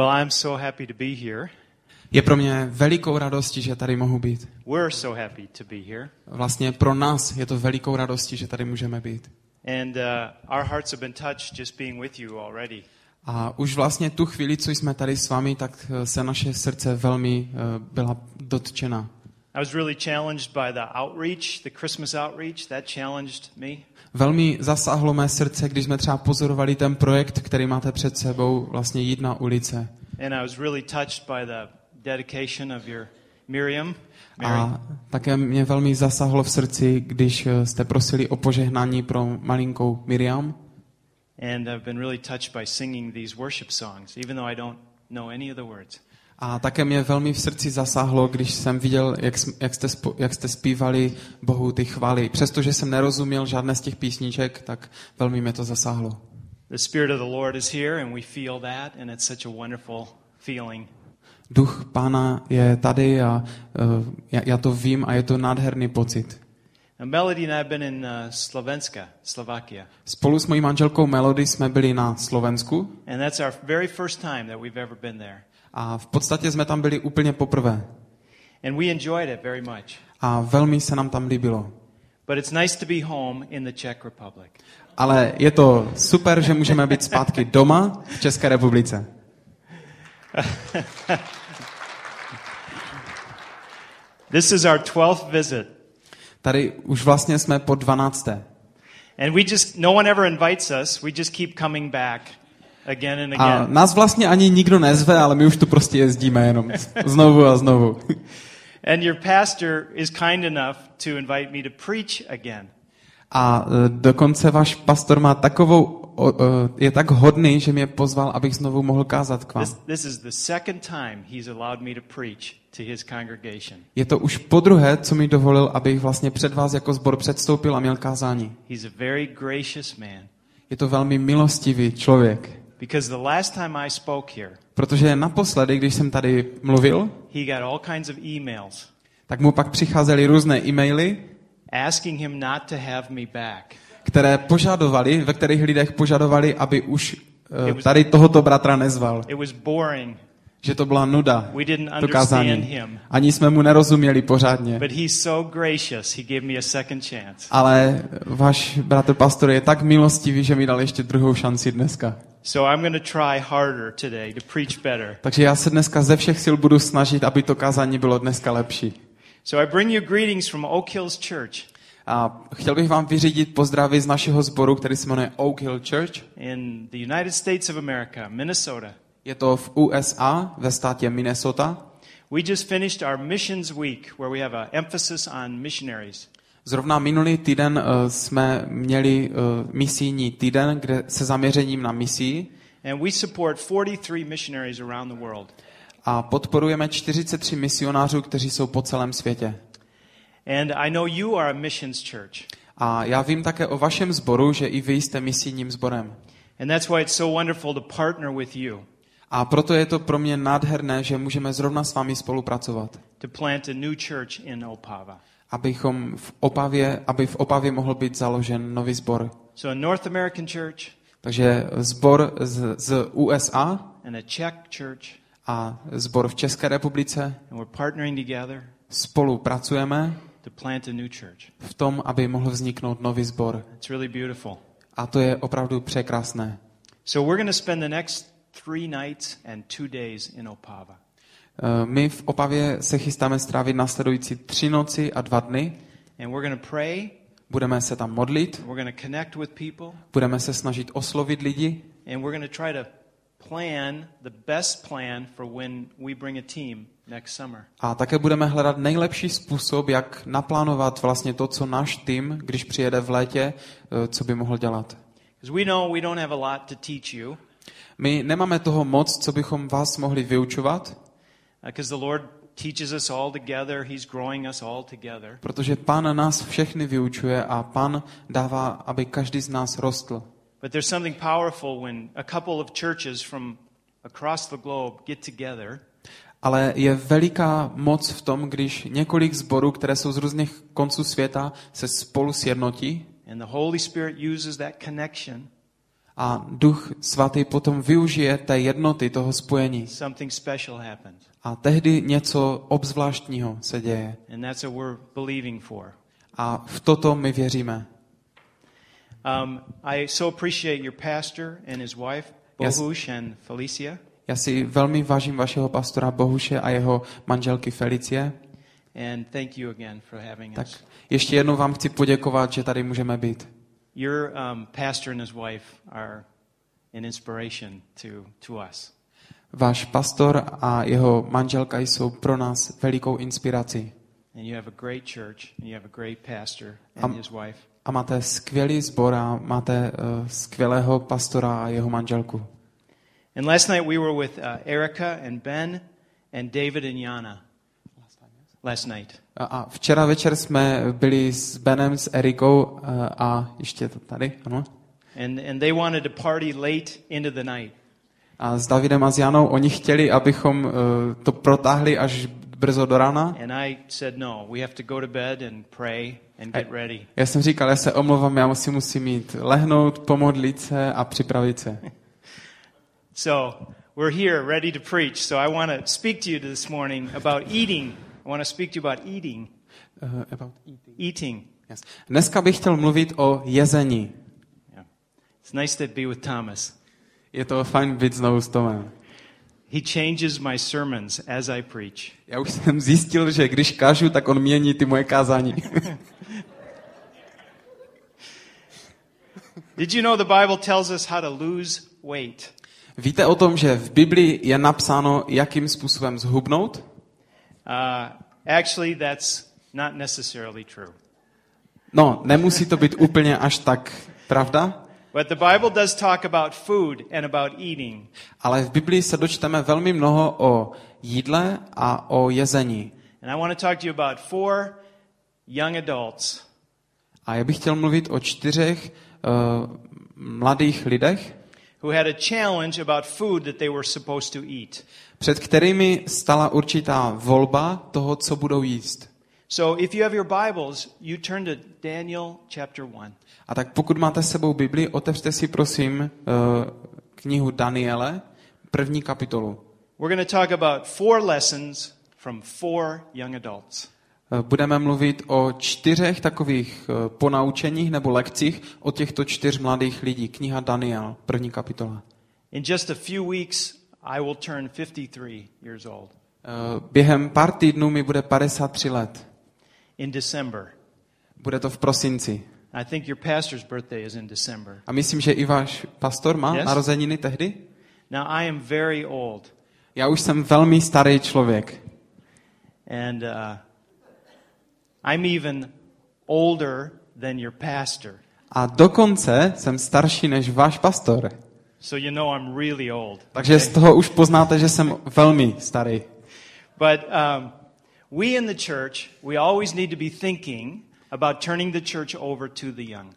Well, I'm so happy to be here. Je pro mě velikou radostí, že tady mohu být. We're so happy to be here. Vlastně pro nás je to velikou radostí, že tady můžeme být. And uh, our hearts have been touched just being with you already. A už vlastně tu chvíli, co jsme tady s vámi, tak eh, se naše srdce velmi uh, byla dotčena. I was really challenged by the outreach, the Christmas outreach. That challenged me. Velmi zasáhlo mé srdce, když jsme třeba pozorovali ten projekt, který máte před sebou, vlastně jít na ulice. And I was really touched by the dedication of your Miriam. A také mě velmi zasáhlo v srdci, když eh, jste prosili o požehnání pro malinkou Miriam. And I've been really touched by singing these worship songs, even though I don't know any of the words. A také mě velmi v srdci zasáhlo, když jsem viděl, jak, jak, jste, jak jste zpívali Bohu ty chvály. Přestože jsem nerozuměl žádné z těch písniček, tak velmi mě to zasáhlo. The Spirit of the Lord is here, and we feel that, and it's such a wonderful feeling. Duch Pána je tady a uh, já, já to vím a je to nádherný pocit. Melody and I have been in uh, Slovenska, Slovakia, Spolu s mojí manželkou Melody jsme byli na Slovensku and that's our very first time that we've ever been there. A v podstatě jsme tam byli úplně poprvé. And we enjoyed it very much. A velmi se nám tam líbilo. But it's nice to be home in the Czech Republic. Ale je to super, že můžeme být zpátky doma v České republice. This is our 12th visit. Tady už vlastně jsme po 12. And we just, no one ever invites us. We just keep coming back again and A nás vlastně ani nikdo nezve, ale my už tu prostě jezdíme jenom znovu a znovu. And your pastor is kind enough to invite me to preach again. A e, dokonce váš pastor má takovou, o, je tak hodný, že mě pozval, abych znovu mohl kázat k vám. This, this is the second time he's allowed me to preach to his congregation. Je to už po druhé, co mi dovolil, abych vlastně před vás jako zbor předstoupil a měl kázání. He's a very gracious man. Je to velmi milostivý člověk. Because the last time I spoke here, Protože naposledy, když jsem tady mluvil, he got all kinds of emails tak mu pak přicházely různé e-maily, asking him not to have me back. které požadovali, ve kterých lidech požadovali, aby už eh, tady tohoto bratra nezval. It was boring, Že to byla nuda, We didn't to understand kázání. him. Ani jsme mu nerozuměli pořádně. but he's so gracious, he gave me a second chance. Ale váš bratr pastor je tak milostivý, že mi dal ještě druhou šanci dneska. So I'm going to try harder today to preach better. Takže já se dneska ze všech sil budu snažit, aby to kázání bylo dneska lepší. So I bring you greetings from Oak Hills Church A chtěl bych vám vyřídit pozdravy z našeho sboru, který se jmenuje Oak Hill Church. in the United States of America, Minnesota. Je to v USA, ve státě Minnesota. We just finished our missions week where we have an emphasis on missionaries. Zrovna minulý týden uh, jsme měli uh, misijní týden, kde se zaměřením na misii And we support 43 missionaries around the world. a podporujeme 43 misionářů, kteří jsou po celém světě. And I know you are a missions church. A já vím také o vašem sboru, že i vy jste misijním sborem. And that's why it's so wonderful to partner with you A proto je to pro mě nádherné, že můžeme zrovna s vámi spolupracovat. to plant a new church in Opava. Abychom v Opavě, aby v Opavě mohl být založen nový sbor. So a North American church Takže sbor z, z USA and a Czech church, a sbor v České republice and we're partnering together spolupracujeme to plant a new church. v tom, aby mohl vzniknout nový sbor. It's really beautiful. A to je opravdu překrásné. So we're going to spend the next three nights and two days in Opava. Eh, My v Opavě se chystáme strávit následující tři noci a dva dny. And we're pray, Budeme se tam modlit, we're connect with people, budeme se snažit oslovit lidi and we're try to plan the best plan for when we bring a team next summer. a také budeme hledat nejlepší způsob, jak naplánovat vlastně to, co náš tým, když přijede v létě, eh, co by mohl dělat. We know we don't have a lot to teach you, My nemáme toho moc, co bychom vás mohli vyučovat, because the Lord teaches us all together. He's growing us all together. protože Pán nás všechny vyučuje a Pán dává, aby každý z nás rostl. But there's something powerful when a couple of churches from across the globe get together Ale je veliká moc v tom, když několik zborů, které jsou z různých konců světa, se spolu sjednotí and the Holy Spirit uses that connection a A Duch Svatý potom využije té jednoty, toho spojení. something special happens. A tehdy něco obzvláštního se děje. And that's what we're believing for. A v toto my věříme. Um, I so appreciate your pastor and his wife. Bohush and Felicia. Já si velmi vážím vašeho pastora Bohuše a jeho manželky Felicie. And thank you again for having Tak us. ještě jednou vám chci poděkovat, že tady můžeme být. Your um, pastor and his wife are an inspiration to, to us. Váš pastor a jeho manželka jsou pro nás velikou inspirací. And you have a great church, and you have a great pastor and his wife. A máte skvělý sbor a máte uh, skvělého pastora a jeho manželku. And last night we were with uh, Erica and Ben and David and Yana. Last night. A, a včera večer jsme byli s Benem, s Erikou uh, a ještě to tady, ano. And, and they wanted to party late into the night. A s Davidem a s Janou oni chtěli, abychom uh, to protáhli až brzo do rána. Said, no, ready. Já jsem říkal, já se omlouvám, já musím, musím mít lehnout, pomodlit se a připravit se. So we're here ready to preach. So I want to speak to you this morning about eating. I want to speak to you about eating. Uh, about eating. Eating. Yes. Dneska bych chtěl mluvit o jezení. Yeah. It's nice to be with Thomas. Je to fajn být znovu s Tomem. He changes my sermons as I preach. Já už jsem zjistil, že když kážu, tak on mění ty moje kázání. Did you know the Bible tells us how to lose weight? Víte o tom, že v Biblii je napsáno, jakým způsobem zhubnout? Uh, actually, that's not necessarily true. No, nemusí to být úplně až tak pravda, But the Bible does talk about food and about eating. ale v Biblii se dočteme velmi mnoho o jídle a o jezení. And I want to talk to you about four young adults A já bych chtěl mluvit o čtyřech uh, mladých lidech, who had a challenge about food that they were supposed to eat. před kterými stala určitá volba toho, co budou jíst. So if you have your Bibles, you turn to Daniel chapter 1. A tak pokud máte s sebou Bibli, otevřte si prosím uh, knihu Daniele, první kapitolu. We're going to talk about four lessons from four young adults. Eh, Budeme mluvit o čtyřech takových eh, ponaučeních nebo lekcích od těchto čtyř mladých lidí. Kniha Daniel, první kapitola. In just a few weeks, I will turn 53 years old. Eh, Během pár týdnů mi bude 53 let. In December. Bude to v prosinci. I think your pastor's birthday is in December. A myslím, že i váš pastor má Yes. narozeniny tehdy? Now, I am very old. Já už jsem velmi starý člověk. And uh, I'm even older than your pastor. A dokonce jsem starší než váš pastor. So you know I'm really old. Takže z toho už poznáte, že jsem velmi starý. But um, we in the church, we always need to be thinking about turning the church over to the young.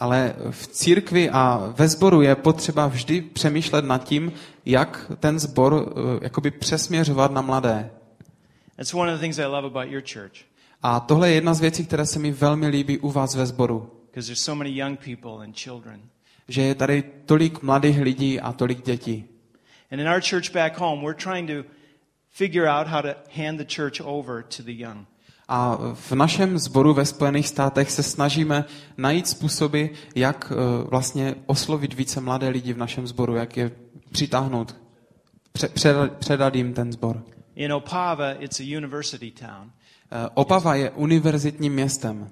Ale v církvi a ve sboru je potřeba vždy přemýšlet nad tím, jak ten sbor eh, jakoby přesměřovat na mladé. That's one of the things I love about your church A tohle je jedna z věcí, která se mi velmi líbí u vás ve sboru. because there's so many young people and children. Že je tady tolik mladých lidí a tolik dětí. And in our church back home, we're trying to figure out how to hand the church over to the young. A v našem sboru ve Spojených státech se snažíme najít způsoby, jak eh, vlastně oslovit více mladé lidi v našem sboru, jak je přitáhnout, pře- předat, jim ten sbor. In Opava, it's a university town, Eh, Opava je univerzitním městem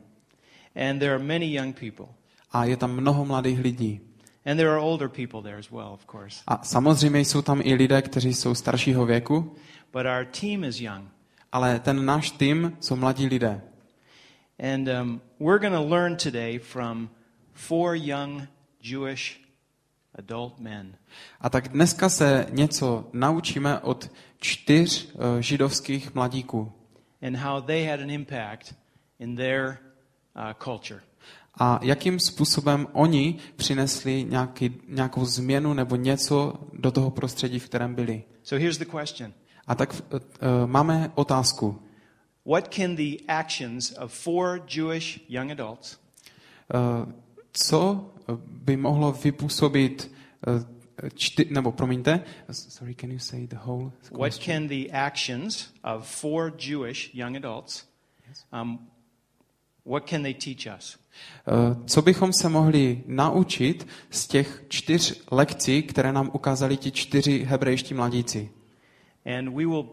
and there are many young people. a je tam mnoho mladých lidí. And there are older people there as well, of course. A samozřejmě jsou tam i lidé, kteří jsou staršího věku, But our team is young. ale ten náš tým jsou mladí lidé. And um, we're going to learn today from four young Jewish adult men. A tak dneska se něco naučíme od čtyř eh, židovských mladíků. and how they had an impact in their uh, culture. A jakým způsobem oni přinesli nějaký, nějakou změnu nebo něco do toho prostředí, v kterém byli. So here's the question A tak uh, máme otázku. What can the actions of four Jewish young adults Uh, co by mohlo vypůsobit eh, čty, nebo promiňte, sorry, can you say the whole What question? can the actions of four Jewish young adults, um, what can they teach us? Co bychom se mohli naučit z těch čtyř lekcí, které nám ukázali ti čtyři hebrejští mladíci? And we will,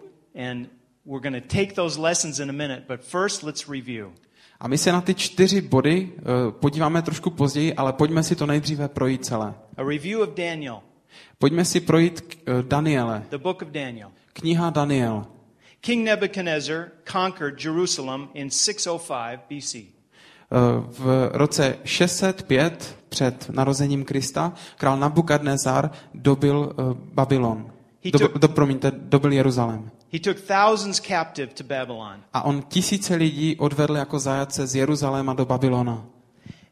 and we're going to take those lessons in a minute, but first let's review. A my se na ty čtyři body eh, podíváme trošku později, ale pojďme si to nejdříve projít celé. A review of Daniel, Pojďme si projít k- eh, Daniele, the book of Daniel. kniha Daniel. King Nebuchadnezzar conquered Jerusalem in 605 BC. Eh, V roce 605 před narozením Krista král Nabukadnezar dobil Babylon. Do, do, promiňte, dobil Jeruzalém. He took thousands captive to Babylon. A on tisíce lidí odvedl jako zajatce z Jeruzaléma do Babylona.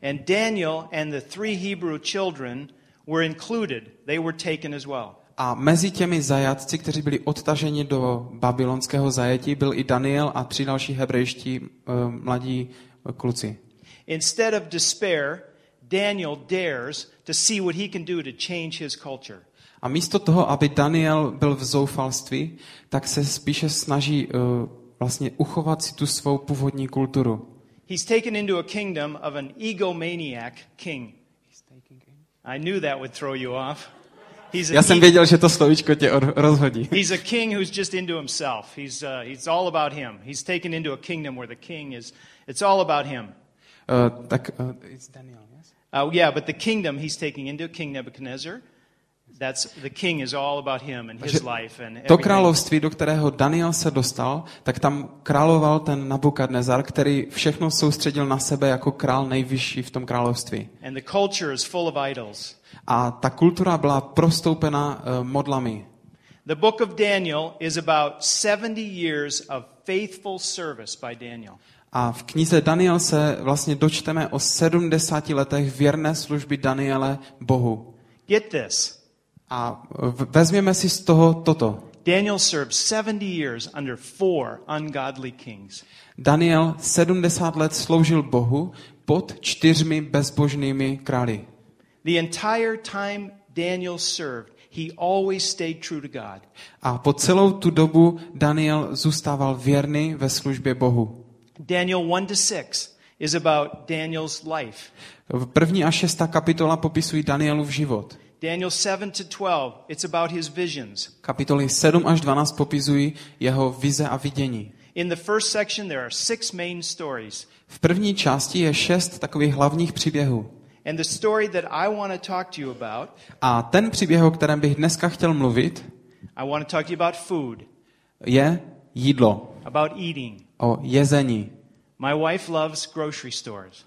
And Daniel and the three Hebrew children were included. They were taken as well. A mezi těmi zajatci, kteří byli odtaženi do babylonského zajetí, byl i Daniel a tři další hebrejští uh, mladí eh, kluci. Instead of despair, Daniel dares to see what he can do to change his culture. A místo toho, aby Daniel byl v zoufalství, tak se spíše snaží uh, vlastně uchovat si tu svou původní kulturu. He's taken into a kingdom of an egomaniac king. I knew that would throw you off. He's, Já jsem věděl, že to slovíčko tě od- rozhodí. he's a king who's just into himself. He's, uh, he's all about him. He's taken into a kingdom where the king is, it's all about him. Uh, tak uh, it's Daniel, yes? Uh, yeah, but the kingdom he's taking into King Nebuchadnezzar, Takže life and To království, do kterého Daniel se dostal, tak tam královal ten Nabukadnezar, který všechno soustředil na sebe jako král nejvyšší v tom království. And the culture is full of idols. A ta kultura byla prostoupena uh, modlami. The book of Daniel is about 70 years of faithful service by Daniel. A v knize Daniel se vlastně dočteme o 70 letech věrné služby Daniele Bohu. Get this. A vezměme si z toho toto. Daniel served 70 years under four ungodly kings. Daniel 70 let sloužil Bohu pod čtyřmi bezbožnými králi. The entire time Daniel served, he always stayed true to God. A po celou tu dobu Daniel zůstával věrný ve službě Bohu. Daniel 1 to 6 is about Daniel's life. V první a šestá kapitola popisují Danielův život. Daniel 7 to 12, it's about his visions. Kapitoly 7 až 12 popisují jeho vize a vidění. In the first section, there are six main stories. V první části je šest takových hlavních příběhů. And the story that I want to talk to you about, A ten příběh, o kterém bych dneska chtěl mluvit, I want to talk to you about food, je jídlo, about eating. o jezení. My wife loves grocery stores.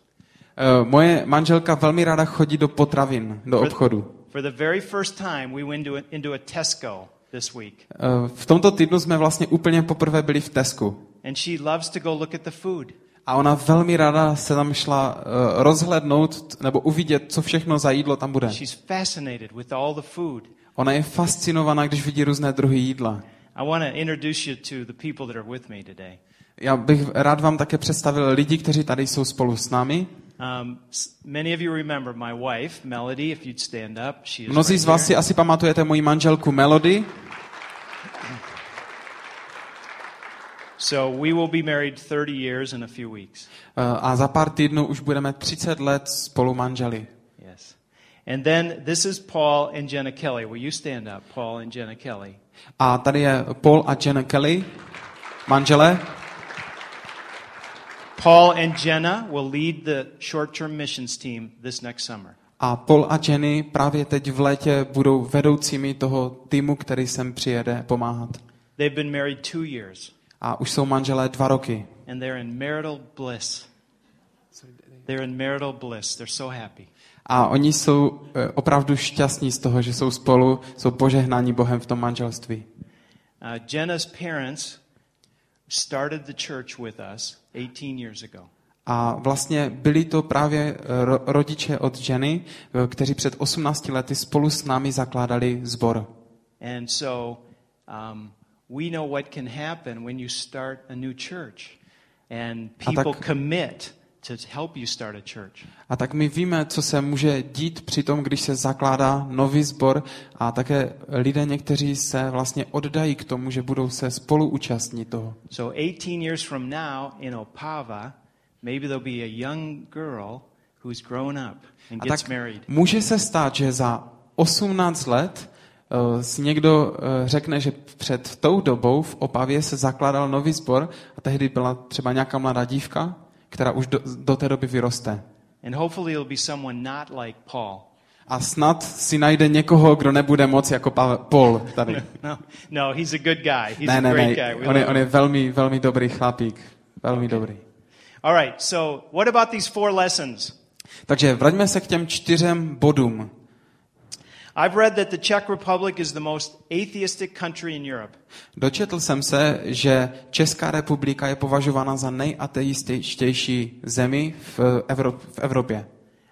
Eh, Moje manželka velmi ráda chodí do potravin, do obchodu. For the very first time, we went a, into a Tesco this week. Eh, V tomto týdnu jsme vlastně úplně poprvé byli v Tesku. And she loves to go look at the food. A ona velmi ráda se tam šla eh, rozhlednout nebo uvidět, co všechno za jídlo tam bude. She's fascinated with all the food. Ona je fascinovaná, když vidí různé druhy jídla. I want to introduce you to the people that are with me today. Já bych rád vám také představil lidi, kteří tady jsou spolu s námi. S- many of you remember my wife, Melody. If you'd stand up, she is Mnozí z vás si asi pamatujete moji manželku Melody. So we will be married 30 years in a few weeks. Eh, A za pár týdnů už budeme 30 let spolu manželi. Yes. And then this is Paul and Jenna Kelly. Will you stand up, Paul and Jenna Kelly? A tady je Paul a Jenna Kelly, manželé. Paul and Jenna will lead the short-term missions team this next summer. A Paul a Jenny právě teď v létě budou vedoucími toho týmu, který sem přijede pomáhat. They've been married two years, A už jsou manželé dva roky. and they're in marital bliss. They're in marital bliss. They're so happy. A oni jsou eh, opravdu šťastní z toho, že jsou spolu, jsou požehnáni Bohem v tom manželství. Uh, Jenna's parents started the church with us 18 years ago. A vlastně byli to právě eh, ro- rodiče od Jenny, eh, kteří před 18 lety spolu s námi zakládali. And so um, we know what can happen when you start a new church and A tak- people commit to help you start a church. A tak my víme, co se může dít při tom, když se zakládá nový sbor a také lidé někteří se vlastně oddají k tomu, že budou se spolu účastnit toho. So 18 years from now in Opava, maybe there'll be a young girl who's grown up and A gets tak married. může se stát, že za 18 let uh, si někdo uh, řekne, že před tou dobou v Opavě se zakládal nový sbor a tehdy byla třeba nějaká mladá dívka, která už do, do té doby vyroste. And hopefully it'll be someone not like Paul. A snad si najde někoho, kdo nebude moc jako Paul tady. No, no, he's a good guy. He's Ne, a ne, great ne, guy. On je, on je velmi, velmi dobrý chlapík. Velmi dobrý. All right, so what about these four lessons? Takže vraťme se k těm čtyřem bodům. I've read that the Czech Republic is the most atheistic country in Europe. Dočetl jsem se, že Česká republika je považována za nejateističtější zemi v, Evro- v Evropě.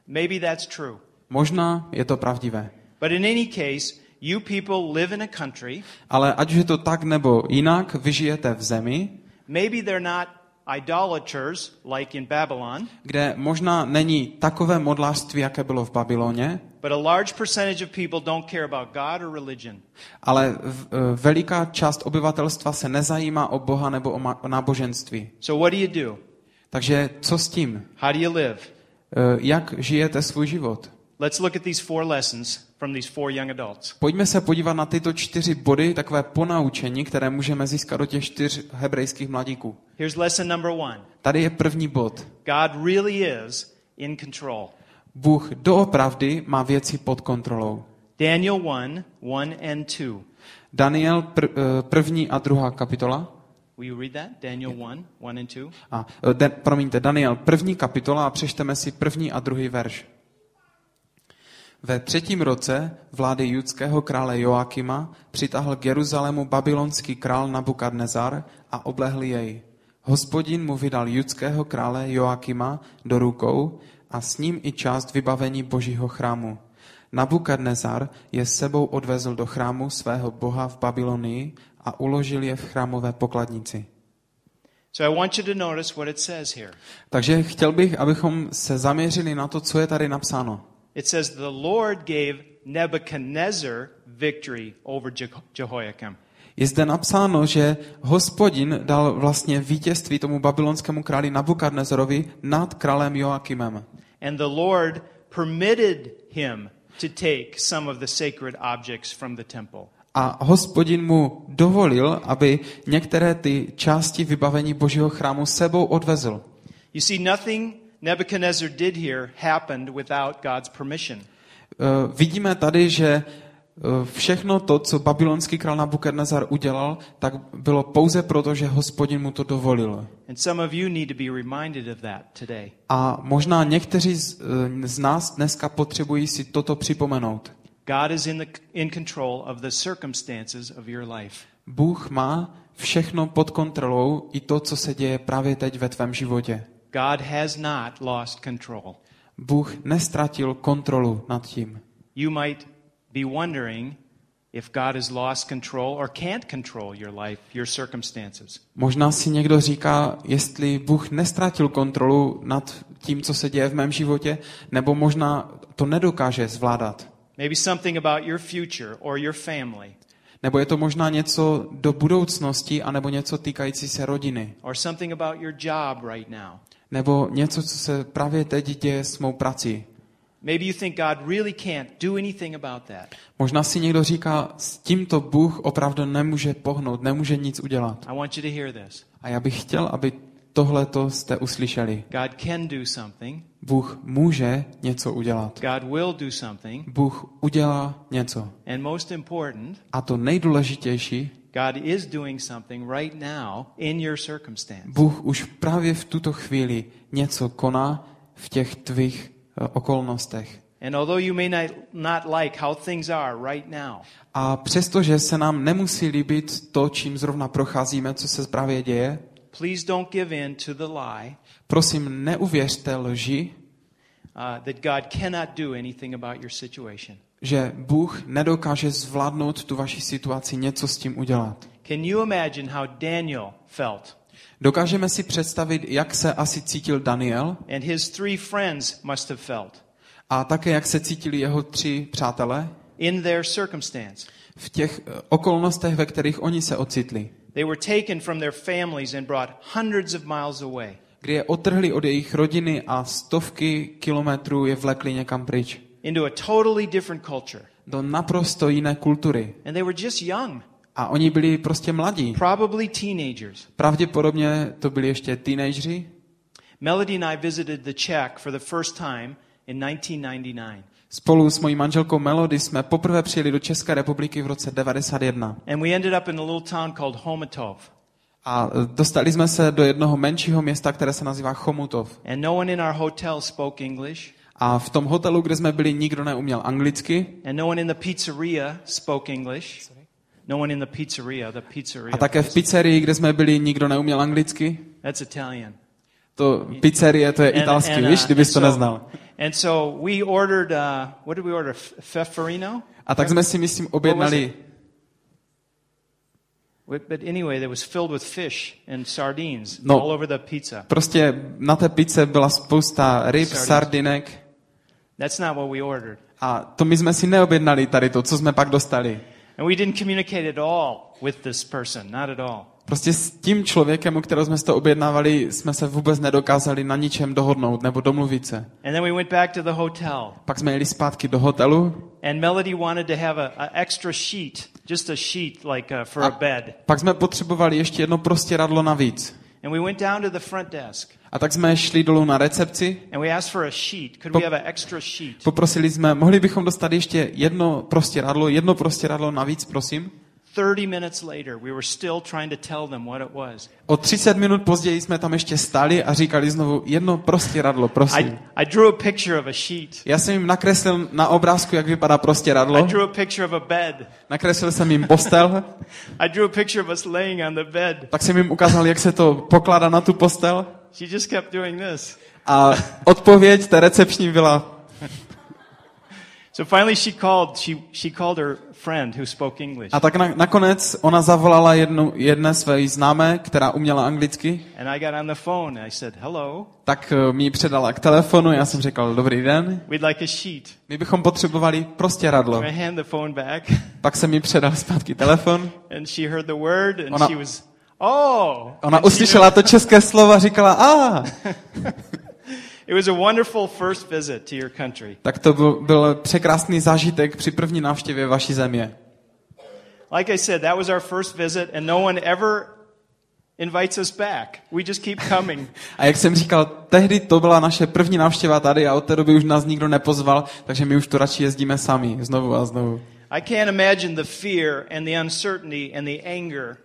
Maybe that's true. Možná je to pravdivé. But in any case, you people live in a country, Ale ať už je to tak nebo jinak, vy žijete v zemi, maybe they're not idolaters like in Babylon, kde možná není takové modlářství, jaké bylo v Babyloně, but a large percentage of people don't care about God or religion. ale v, veliká část obyvatelstva se nezajímá o Boha nebo o, ma- o náboženství. So what do you do? Takže co s tím? How do you live? Eh, Jak žijete svůj život? Let's look at these four lessons from these four young adults. Pojďme se podívat na tyto čtyři body, takové ponaučení, které můžeme získat od těch čtyř hebrejských mladíků. Here's lesson number one Tady je první bod. God really is in control. Bůh doopravdy má věci pod kontrolou. Daniel 1 1 and 2. Daniel pr- eh, první a druhá kapitola. Will you read that? Daniel 1 1 and 2. A, eh, de, promiňte, Daniel první kapitola a přečteme si první a druhý verš. Ve třetím roce vlády judského krále Joakima přitáhl k Jeruzalému babylonský král Nabukadnezar a oblehl jej. Hospodin mu vydal judského krále Joakima do rukou a s ním i část vybavení božího chrámu. Nabukadnezar je s sebou odvezl do chrámu svého boha v Babylonii a uložil je v chrámové pokladnici. So I want you to notice what it says here. Takže chtěl bych, abychom se zaměřili na to, co je tady napsáno. It says, The Lord gave Nebuchadnezzar victory over Je- Jehoiakim. Je zde napsáno, že hospodin dal vlastně vítězství tomu babylonskému králi Nabukadnezarovi nad králem Joakimem. And the Lord permitted him to take some of the sacred objects from the temple. A hospodin mu dovolil, aby některé ty části vybavení božího chrámu sebou odvezl. You see, nothing Nebuchadnezzar did here happened without God's permission. Eh, Vidíme tady, že eh, všechno to, co babylonský král Nabukadnezar udělal, tak bylo pouze proto, že hospodin mu to dovolil. A možná někteří z, eh, z nás dneska potřebují si toto připomenout. God is in, the, in control of the circumstances of your life. Bůh má všechno pod kontrolou, i to, co se děje právě teď ve tvém životě. God has not lost control. Bůh nestratil kontrolu nad tím. You might be wondering if God has lost control or can't control your life, your circumstances. Možná si někdo říká, jestli Bůh nestratil kontrolu nad tím, co se děje v mém životě, nebo možná to nedokáže zvládat. Maybe something about your future or your family Nebo je to možná něco do budoucnosti, anebo něco týkající se rodiny. or something about your job right now. Nebo něco, co se právě teď děje s mou prací. Maybe you think God really can't do anything about that. Možná si někdo říká, s tímto Bůh opravdu nemůže pohnout, nemůže nic udělat. I want you to hear this. A já bych chtěl, aby tohleto jste uslyšeli. God can do something. Bůh může něco udělat. God will do something. Bůh udělá něco. And most important, A to nejdůležitější, God is doing something right now in your circumstance. Bůh už právě v tuto chvíli něco koná v těch tvých eh, okolnostech. And although you may not, not like how things are right now, A přestože se nám nemusí líbit to, čím zrovna procházíme, co se právě děje, please don't give in to the lie prosím, neuvěřte lži, uh, that God cannot do anything about your situation. Že Bůh nedokáže zvládnout tu vaši situaci, něco s tím udělat. Can you imagine how Daniel felt Dokážeme si představit, jak se asi cítil Daniel and his three friends must have felt a také jak se cítili jeho tři přátelé in their circumstance. v těch eh, okolnostech, ve kterých oni se ocitli. They were taken from their families and brought hundreds of miles away. Kdy je otrhli od jejich rodiny a stovky kilometrů je vlekli někam pryč. Into a totally different culture. Do naprosto jiné kultury. And they were just young, A oni byli prostě mladí. probably teenagers. Pravděpodobně to byli ještě teenageři. Melody and I visited the Czech for the first time in 1999. Spolu s mojí manželkou Melody jsme poprvé přijeli do České republiky v roce 91. And we ended up in a little town called Homatov. A dostali jsme se do jednoho menšího města, které se nazývá Chomutov. And no one in our hotel spoke English. A v tom hotelu, kde jsme byli, nikdo neuměl anglicky. And no one in the pizzeria spoke English. No one in the pizzeria, the pizzeria. A také v pizzerii, kde jsme byli, nikdo neuměl anglicky. That's Italian. To pizzerie, to je italský, and, uh, víš, kdybys to so- neznal. And so we ordered, uh, what did we order? Feferino? A tak jsme si, myslím, objednali But anyway, that was filled with fish and sardines No. all over the pizza. Prostě na té pice byla spousta ryb, sardinek That's not what we ordered. a to my jsme si neobjednali tady to, co jsme pak dostali. And we didn't communicate at all with this person, not at all. Prostě s tím člověkem, u kterého jsme to objednávali, jsme se vůbec nedokázali na ničem dohodnout nebo domluvit se. And then we went back to the hotel, Pak jsme jeli zpátky do hotelu, and Melody wanted to have a, a extra sheet, just a sheet like uh, for a A- bed. pak jsme potřebovali ještě jedno prostěradlo navíc. And we went down to the front desk, A tak jsme šli dolů na recepci, poprosili jsme, mohli bychom dostat ještě jedno prostěradlo, jedno prostěradlo navíc, prosím. 30 minutes later, we were still trying to tell them what it was. O 30 minut později jsme tam ještě stáli a říkali znovu jedno prostěradlo, prosím. I, I drew a picture of a sheet. Já jsem jim nakreslil na obrázku, jak vypadá I prostěradlo. drew a picture of a bed. Nakreslil jsem jim postel, I drew a picture of us laying on the bed. tak jsem jim ukázal, jak se to pokládá na tu postel. She just kept doing this. A odpověď té recepční byla, So finally she called, she, she called her friend who spoke English. a tak na, nakonec ona zavolala jednu, jedné své známé, která uměla anglicky, And I got on the phone and I said, hello, tak eh, mi předala k telefonu, já jsem říkal, dobrý den, we'd like a sheet. my bychom potřebovali prostěradlo. I hand the phone back Pak jsem mi předal zpátky telefon, and she heard the word and Ona- she was, oh. ona uslyšela to české slovo a říkala, a, It was a wonderful first visit to your country. tak to byl, byl překrásný zážitek při první návštěvě vaší země. Like I said, that was our first visit and no one ever invites us back. We just keep coming. A jak jsem říkal, tehdy to byla naše první návštěva tady a od té doby už nás nikdo nepozval, takže my už tu radši jezdíme sami, znovu a znovu. I can't imagine the fear and the uncertainty and the anger,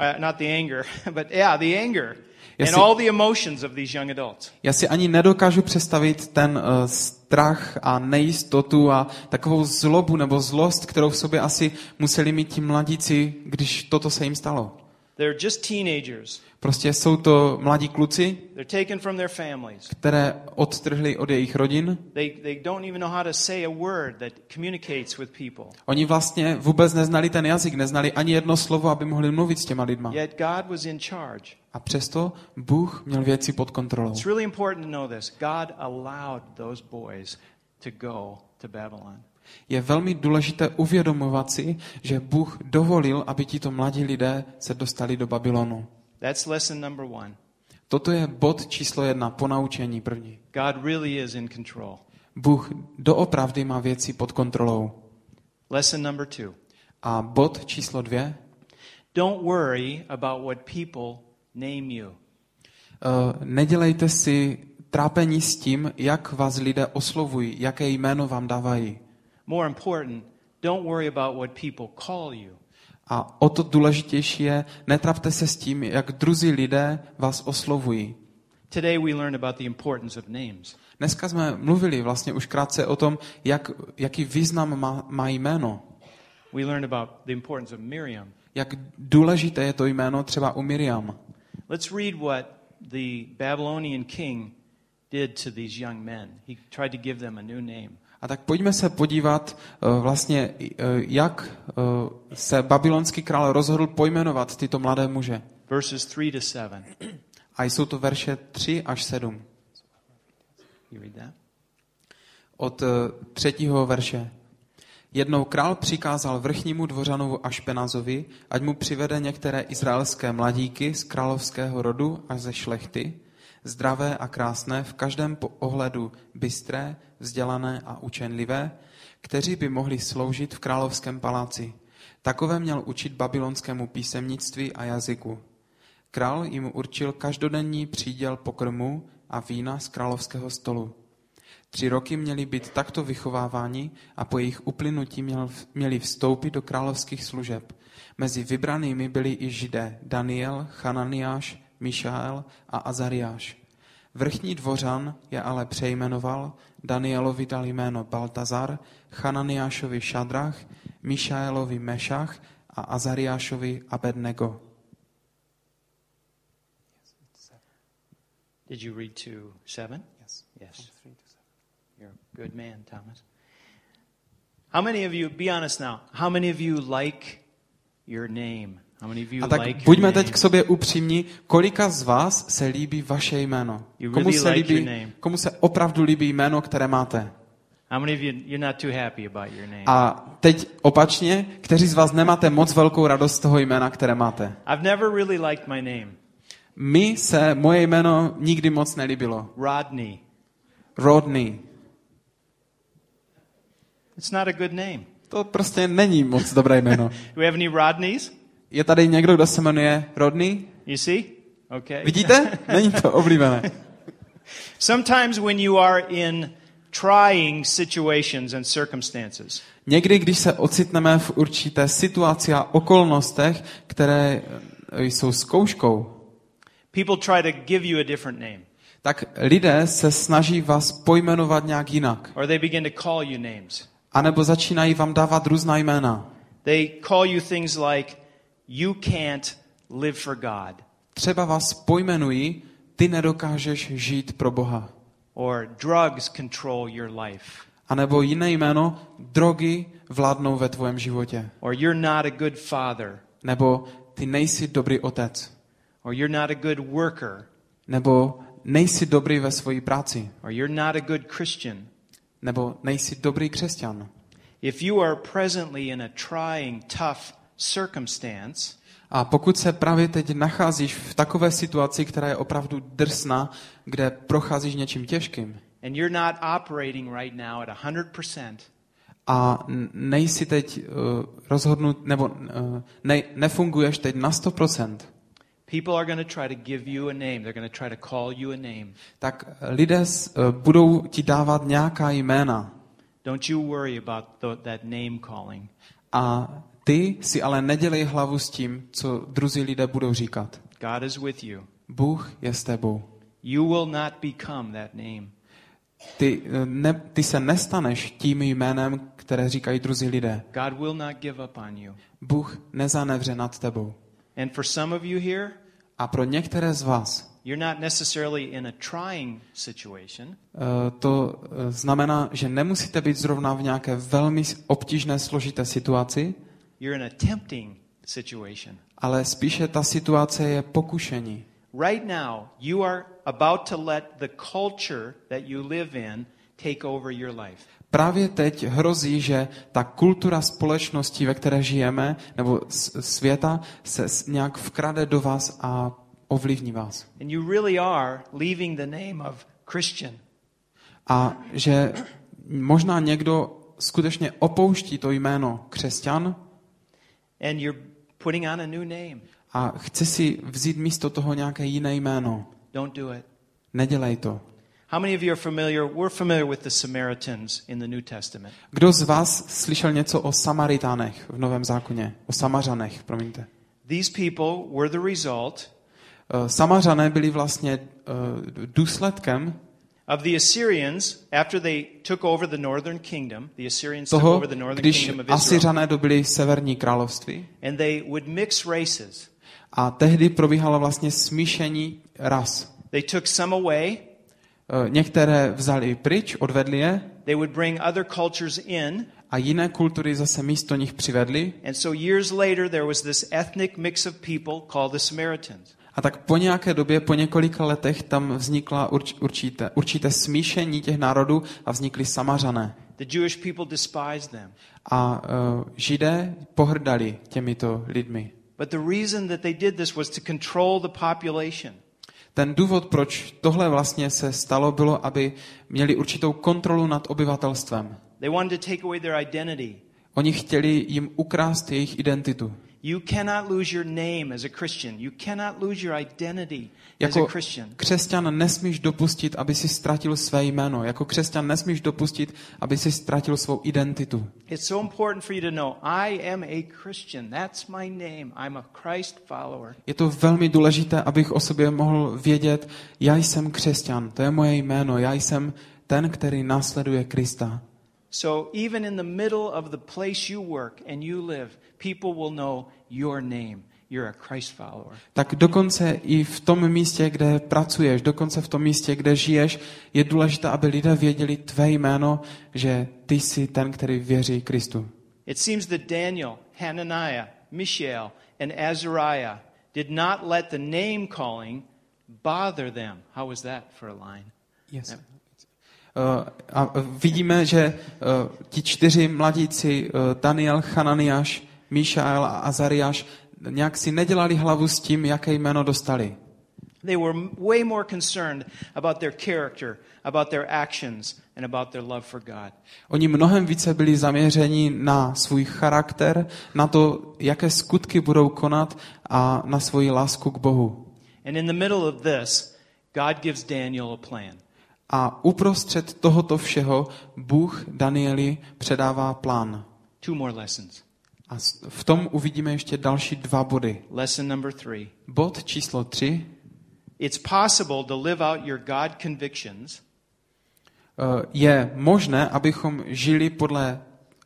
uh, not the anger, but yeah, the anger and it- all the emotions of these young adults. Já si ani nedokážu představit ten uh, strach a nejistotu a takovou zlobu nebo zlost, kterou v sobě asi museli mít ti mladíci, když toto se jim stalo. They're just teenagers. Prostě jsou to mladí kluci, They're taken from their families. které odtrhli od jejich rodin. They, they don't even know how to say a word that communicates with people. Oni vlastně vůbec neznali ten jazyk, neznali ani jedno slovo, aby mohli mluvit s těma lidma. Yet God was in charge. A přesto Bůh měl věci pod kontrolou. It's really important to know this. God allowed those boys to go to Babylon. Je velmi důležité uvědomovat si, že Bůh dovolil, aby tito mladí lidé se dostali do Babylonu. That's lesson number one. Toto je bod číslo jedna, ponaučení první. God really is in control. Bůh doopravdy má věci pod kontrolou. Lesson number two. A bod číslo dvě, Don't worry about what people name you. uh, nedělejte si trápení s tím, jak vás lidé oslovují, jaké jméno vám dávají. More important, don't worry about what people call you. A o to důležitější je, netrapte se s tím, jak druzí lidé vás oslovují. Today we learned about the importance of names. Dneska jsme mluvili vlastně už krátce o tom, jak, jaký význam má, má jméno. We learned about the importance of Miriam. Jak důležité je to jméno třeba u Miriam. Let's read what the Babylonian king did to these young men. He tried to give them a new name. A tak pojďme se podívat eh, vlastně, eh, jak eh, se babylonský král rozhodl pojmenovat tyto mladé muže. verses 3 to 7. A jsou to verše 3 až 7. You read that? Od třetího verše. Jednou král přikázal vrchnímu dvořanu Ašpenazovi, ať mu přivede některé izraelské mladíky z královského rodu až ze šlechty, zdravé a krásné, v každém ohledu bystré, vzdělané a učenlivé, kteří by mohli sloužit v královském paláci. Takové měl učit babylonskému písemnictví a jazyku. Král jim určil každodenní příděl pokrmu a vína z královského stolu. Tři roky měli být takto vychováváni a po jejich uplynutí měl, měli vstoupit do královských služeb. Mezi vybranými byli i židé Daniel, Chananiáš, Mišael a Azariáš. Vrchní dvořan je ale přejmenoval, Danielovi dal jméno Baltazar, Chananiášovi Šadrach, Mišaelovi Mešach a Azariášovi Abednego. Did you read to 7? Yes. Yes. You're a good man, Thomas. How many of you, be honest now, how many of you like your name? A tak buďme teď k sobě upřímní, kolika z vás se líbí vaše jméno? Komu se, líbí, komu se opravdu líbí jméno, které máte? A teď opačně, kteří z vás nemáte moc velkou radost z toho jména, které máte? My. Mi se moje jméno nikdy moc nelíbilo. Rodney. Rodney. It's not a good name. To prostě není moc dobré jméno. Do we have any Rodneys? Je tady někdo, kdo se jmenuje Rodney? You see? Okay. Vidíte? Není to oblíbené. Sometimes when you are in trying situations and circumstances, Někdy, když se ocitneme v určité situaci a okolnostech, které e, jsou zkouškou, people try to give you a different name, tak lidé se snaží vás pojmenovat nějak jinak. or they begin to call you names. A nebo začínají vám dávat různá jména. They call you things like, you can't live for God, Třeba vás pojmenují, ty nedokážeš žít pro Boha. or drugs control your life, A nebo jiné jméno, drogy vládnou ve tvém životě. or you're not a good father, Nebo ty nejsi dobrý otec. or you're not a good worker, Nebo nejsi dobrý ve své práci. or you're not a good Christian. Nebo nejsi dobrý křesťan. If you are presently in a trying, tough circumstance, A pokud se právě teď nacházíš v takové situaci, která je opravdu drsná, kde procházíš něčím těžkým and you're not operating right now at 100%, a nejsi teď uh, rozhodnut, nebo uh, ne, nefunguješ teď na 100%, people are going to try to give you a name. They're going to try to call you a name. tak lidé uh, budou ti dávat nějaká jména. Don't you worry about the, that name calling. A ty si ale nedělej hlavu s tím, co druzí lidé budou říkat. God is with you. Bůh je s tebou. You will not become that name. Ty, uh, ne, ty se nestaneš tím jménem, které říkají druzí lidé. God will not give up on you. Bůh nezanevře nad tebou. And for some of you here, A pro některé z vás you're not necessarily in a trying situation, eh, to eh, znamená, že nemusíte být zrovna v nějaké velmi obtížné, složité situaci, you're in a tempting situation. ale spíše ta situace je pokušení. Right now, you are about to let the culture that you live in take over your life. Právě teď hrozí, že ta kultura společnosti, ve které žijeme, nebo světa, se nějak vkrade do vás a ovlivní vás. And you really are leaving the name of Christian. A že možná někdo skutečně opouští to jméno křesťan and you're putting on a new name. a chce si vzít místo toho nějaké jiné jméno. Don't do it. Nedělej to. How many of you are familiar? We're familiar with the Samaritans in the New Testament. Kdo z vás slyšel něco o Samaritánech v Novém zákoně? O Samařanech, promiňte. These people were the result Eh, Samařané byli vlastně eh, důsledkem of the Assyrians after they took over the northern kingdom. The Assyrians took toho, over the northern když kingdom of Israel. Asyřané dobili severní království And they would mix races. a tehdy probíhalo vlastně smíšení ras. They took some away, Eh, Některé vzali pryč, odvedli je They would bring other cultures in. a jiné kultury zase místo nich přivedli. And so years later, there was this ethnic mix of people called the Samaritans. A tak po nějaké době, po několika letech, tam vznikla urč, určité, určité smíšení těch národů a vznikly samařané. The Jewish people despised them. A uh, židé pohrdali těmito lidmi. But the reason that they did this was to control the population. Ten důvod, proč tohle vlastně se stalo, bylo, aby měli určitou kontrolu nad obyvatelstvem. They wanted to take away their identity. Oni chtěli jim ukrást jejich identitu. You cannot lose your name as a Christian. You cannot lose your identity as a Jako Christian. křesťan nesmíš dopustit, aby si ztratil své jméno. Jako křesťan nesmíš dopustit, aby si ztratil svou identitu. It's so important for you to know I am a Christian. That's my name. I'm a Christ follower. Je to velmi důležité, abych o sobě mohl vědět, já jsem křesťan, to je moje jméno, já jsem ten, který následuje Krista. So even in the middle of the place you work and you live, people will know your name. You're a Christ follower. Tak dokonce i v tom místě, kde pracuješ, dokonce v tom místě, kde žiješ, je důležité, aby lidé věděli tvé jméno, že ty jsi ten, který věří Kristu. It seems that Daniel, Hananiah, Mishael, and Azariah did not let the name calling bother them. How was that for a line? Yes. A vidíme, že uh, ti čtyři mladíci, uh, Daniel, Hananiáš, Míšael a Azariáš, nějak si nedělali hlavu s tím, jaké jméno dostali. They were way more concerned about their character, about their actions, and about their love for God. Oni mnohem více byli zaměřeni na svůj charakter, na to, jaké skutky budou konat a na svoji lásku k Bohu. And in the middle of this, God gives Daniel a plan. A uprostřed tohoto všeho Bůh Danieli předává plán. Two more lessons. A v tom uvidíme ještě další dva body. Lesson number three Bod číslo tři. it's possible to live out your God convictions Eh, Je možné, abychom žili podle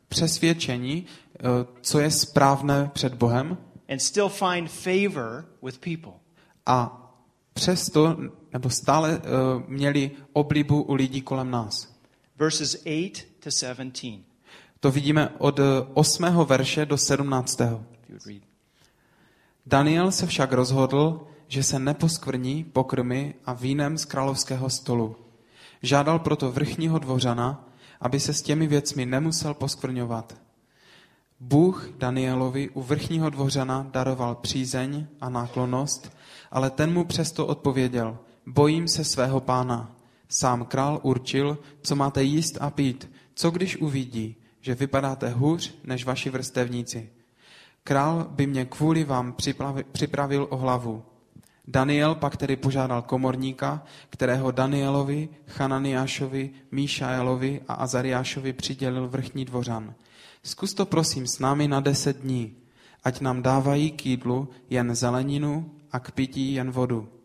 přesvědčení, eh, co je správné před Bohem and still find favor with people. a přesto, nebo stále eh, měli oblibu u lidí kolem nás. Verses 8 to 17. To vidíme od eh, 8. verše do 17. If you would read. Daniel se však rozhodl, že se neposkvrní pokrmy a vínem z královského stolu. Žádal proto vrchního dvořana, aby se s těmi věcmi nemusel poskvrňovat. Bůh Danielovi u vrchního dvořana daroval přízeň a náklonost, ale ten mu přesto odpověděl, bojím se svého pána. Sám král určil, co máte jíst a pít, co když uvidí, že vypadáte hůř než vaši vrstevníci. Král by mě kvůli vám připravi- připravil o hlavu. Daniel pak tedy požádal komorníka, kterého Danielovi, Chananiášovi, Míšaelovi a Azariášovi přidělil vrchní dvořan. Zkus to prosím s námi na deset dní, ať nám dávají k jídlu jen zeleninu a k pití jen vodu.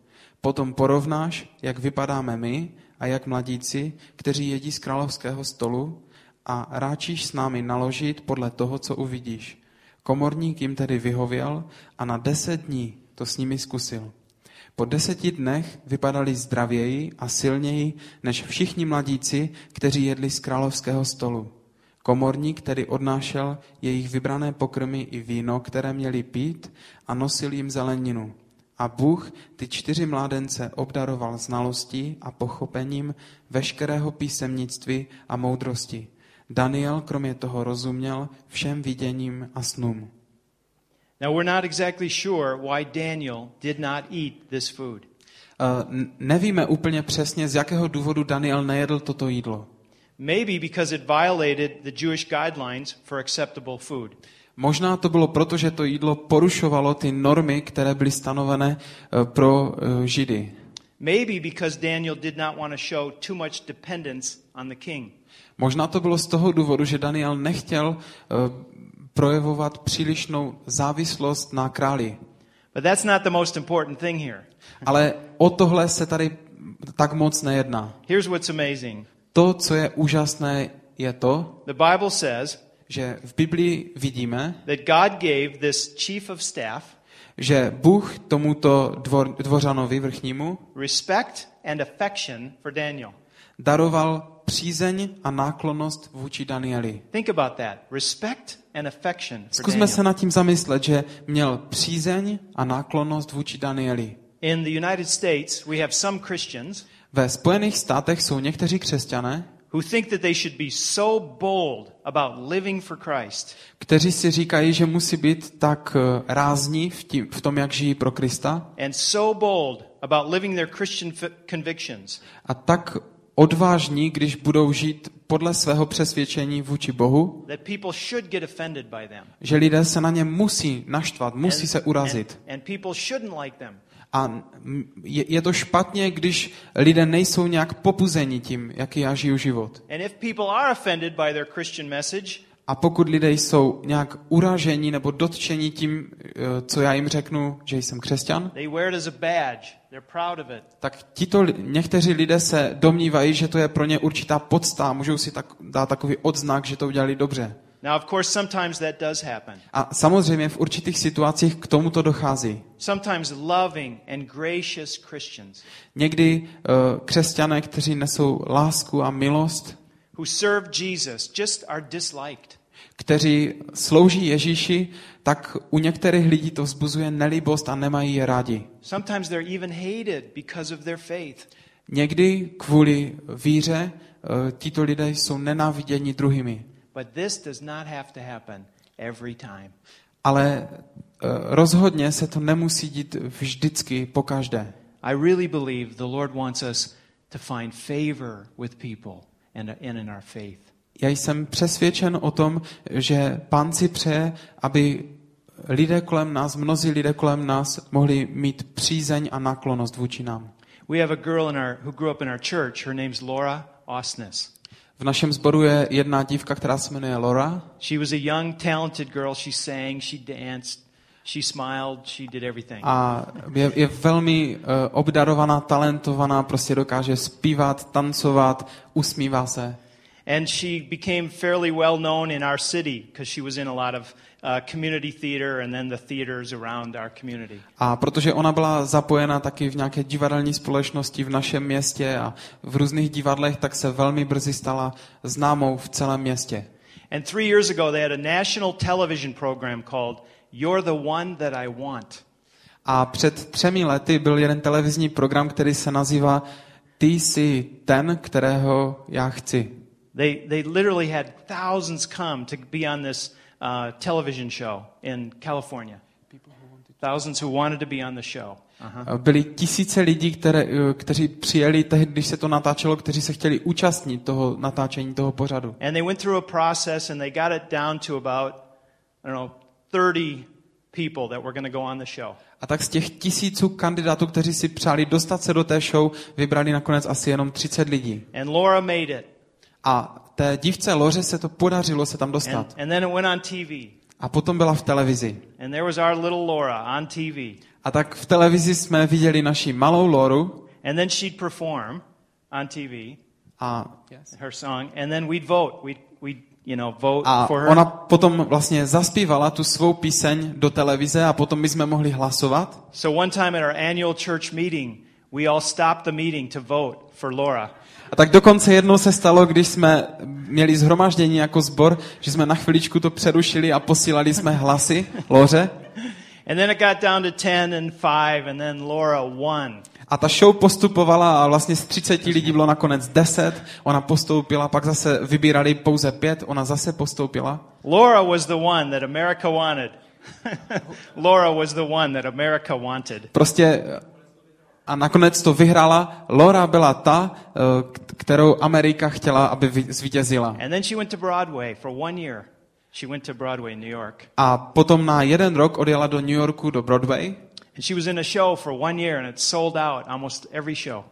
Potom porovnáš, jak vypadáme my a jak mladíci, kteří jedí z královského stolu a ráčíš s námi naložit podle toho, co uvidíš. Komorník jim tedy vyhověl a na deset dní to s nimi zkusil. Po deseti dnech vypadali zdravěji a silněji než všichni mladíci, kteří jedli z královského stolu. Komorník tedy odnášel jejich vybrané pokrmy i víno, které měli pít a nosil jim zeleninu. A Bůh ty čtyři mládence obdaroval znalostí a pochopením veškerého písemnictví a moudrosti. Daniel kromě toho rozuměl všem viděním a snům. Now, we're not exactly sure why Daniel did not eat this food. Uh, n- nevíme úplně přesně, z jakého důvodu Daniel nejedl toto jídlo. Maybe because it violated the Jewish guidelines for acceptable food. Možná to bylo proto, že to jídlo porušovalo ty normy, které byly stanovené uh, pro uh, Židy. Maybe because Daniel did not want to show too much dependence on the king. Možná to bylo z toho důvodu, že Daniel nechtěl uh, projevovat přílišnou závislost na králi. But that's not the most important thing here. Ale o tohle se tady tak moc nejedná. Here's what's amazing To, co je úžasné, je to, the Bible says že v Biblii vidíme, that God gave this chief of staff že Bůh tomuto dvor, dvořanovi vrchnímu respect and affection for Daniel. daroval přízeň a náklonnost vůči Danieli. Think about that. Respect and affection for Zkusme se Daniel. nad tím zamyslet, že měl přízeň a náklonnost vůči Danieli. In the United States, we have some Christians Ve Spojených státech jsou někteří křesťané, who think that they should be so bold about living for Christ. Kteří si říkají, že musí být tak eh, rázní v, tím, v tom, jak žijí pro Krista. And so bold about living their Christian convictions. A tak odvážní, když budou žít podle svého přesvědčení vůči Bohu, that people should get offended by them. že lidé se na ně musí naštvat, musí se urazit. A je, je to špatně, když lidé nejsou nějak popuzeni tím, jaký já žiju život. A pokud lidé jsou nějak uraženi nebo dotčeni tím, eh, co já jim řeknu, že jsem křesťan, tak tito, někteří lidé se domnívají, že to je pro ně určitá podsta, a můžou si tak, dát takový odznak, že to udělali dobře. Now, of course, sometimes that does happen. A samozřejmě v určitých situacích k tomuto dochází. Sometimes loving and gracious Christians Někdy uh, křesťané, kteří nesou lásku a milost, who serve Jesus just are disliked. kteří slouží Ježíši, tak u některých lidí to vzbuzuje nelibost a nemají je rádi. Sometimes they're even hated because of their faith. Někdy kvůli víře eh, tito lidé jsou nenáviděni druhými. But this does not have to happen every time. Ale eh, rozhodně se to nemusí dít vždycky po každé. I really believe the Lord wants us to find favor with people and, and in our faith. Já jsem přesvědčen o tom, že pán si přeje, aby lidé kolem nás, mnozí lidé kolem nás mohli mít přízeň a náklonost vůči nám. We have a girl in our, who grew up in our church. Her name's Laura Osnes. V našem sboru je jedna dívka, která se jmenuje Laura. She was a young, talented girl. She sang, she danced, she smiled, she did everything. A je, je velmi uh, obdarovaná, talentovaná, prostě dokáže zpívat, tancovat, usmívá se. And she became fairly well known in our city because she was in a lot of community theater and then the theaters around our community. A protože ona byla zapojena taky v nějaké divadelní společnosti v našem městě a v různých divadlech, tak se velmi brzy stala známou v celém městě. And three years ago, they had a national television program called You're the One That I Want. A před třemi lety byl jeden televizní program, který se nazývá Ty jsi ten, kterého já chci. They, they literally had thousands come to be on this uh, television show in California. Thousands who wanted to be on the show. Uh-huh. Byli tisíce lidí, které, kteří přijeli tehdy, když se to natáčelo, kteří se chtěli účastnit toho natáčení toho pořadu. And they went through a process and they got it down to about, I don't know, 30 people that were going to go on the show. A tak z těch tisíců kandidátů, kteří si přáli dostat se do té show, vybrali nakonec asi jenom 30 lidí. And Laura made it. A té dívce Loře se to podařilo se tam And, dostat. and then it went on TV. A potom byla v televizi. And there was our little Laura on TV. A tak v televizi jsme viděli naši malou Loru And then she'd perform on TV a, her song, and then we'd vote. We'd, we'd you know, vote a for her. ona potom vlastně zaspívala tu svou píseň do televize a potom my jsme mohli hlasovat. So one time at our annual church meeting, we all stopped the meeting to vote for Laura. A tak dokonce jednou se stalo, když jsme měli zhromaždění jako sbor, že jsme na chviličku to přerušili a posílali jsme hlasy Loře. And then it got down to 10 and 5, and then Laura won. A ta show postupovala a vlastně z 30 lidí bylo nakonec 10, ona postoupila, pak zase vybírali pouze pět, ona zase postoupila. Laura was the one that America wanted. Laura was the one that America wanted. Prostě a nakonec to vyhrála. Laura byla ta, eh, kterou Amerika chtěla, aby zvítězila. A potom na jeden rok odjela do New Yorku, do Broadway. And she was in a show for one year, and it sold out almost every show.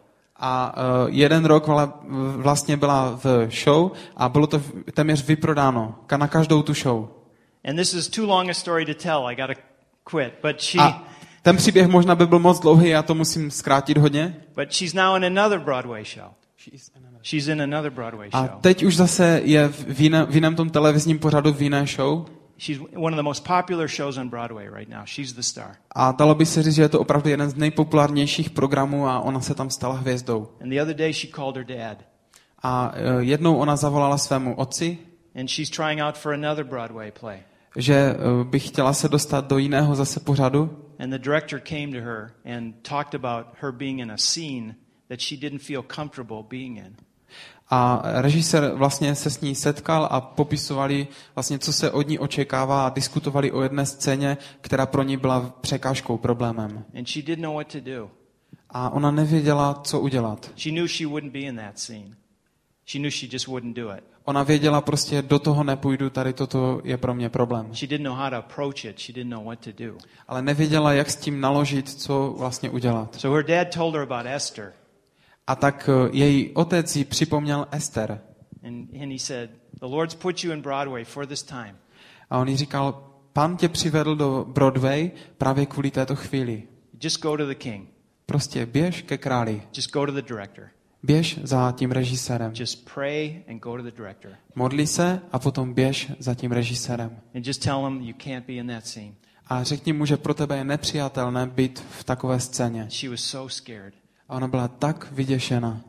A uh, jeden rok vla- vlastně byla v show a bylo to téměř vyprodáno ka- na každou tu show. And this is too long a story to tell. I got to quit. But she, A ten příběh možná by byl moc dlouhý, já to musím zkrátit hodně. but she's now in another Broadway show. She's in another Broadway A show. teď už zase je v jiném, v jiném tom televizním pořadu, v jiné show. She's one of the most popular shows on Broadway right now. She's the star. A dalo by se říct, že je to opravdu jeden z nejpopulárnějších programů a ona se tam stala hvězdou. And the other day she called her dad. A eh, jednou ona zavolala svému otci, and she's trying out for another Broadway play. že eh, by chtěla se dostat do jiného zase pořadu. And the director came to her and talked about her being in a scene that she didn't feel comfortable being in. A režisér vlastně se s ní setkal a popisovali vlastně, co se od ní očekává a diskutovali o jedné scéně, která pro ní byla překážkou, problémem. And she didn't know what to do. A ona nevěděla, co udělat. She knew she wouldn't be in that scene. She knew she just wouldn't do it. Ona věděla prostě, do toho nepůjdu, tady toto je pro mě problém. Ale nevěděla, jak s tím naložit, co vlastně udělat. So her dad told her about Esther. A tak eh, její otec jí připomněl Ester. A on jí říkal, pan tě přivedl do Broadway právě kvůli této chvíli. Just go to the king. Prostě běž ke králi. Just go to the director. Běž za tím režisérem. Just pray and go to the director. Modli se a potom běž za tím režisérem. And just tell him you can't be in that scene. A řekni mu, že pro tebe je nepřijatelné být v takové scéně. She was so scared. A ona byla tak vyděšena.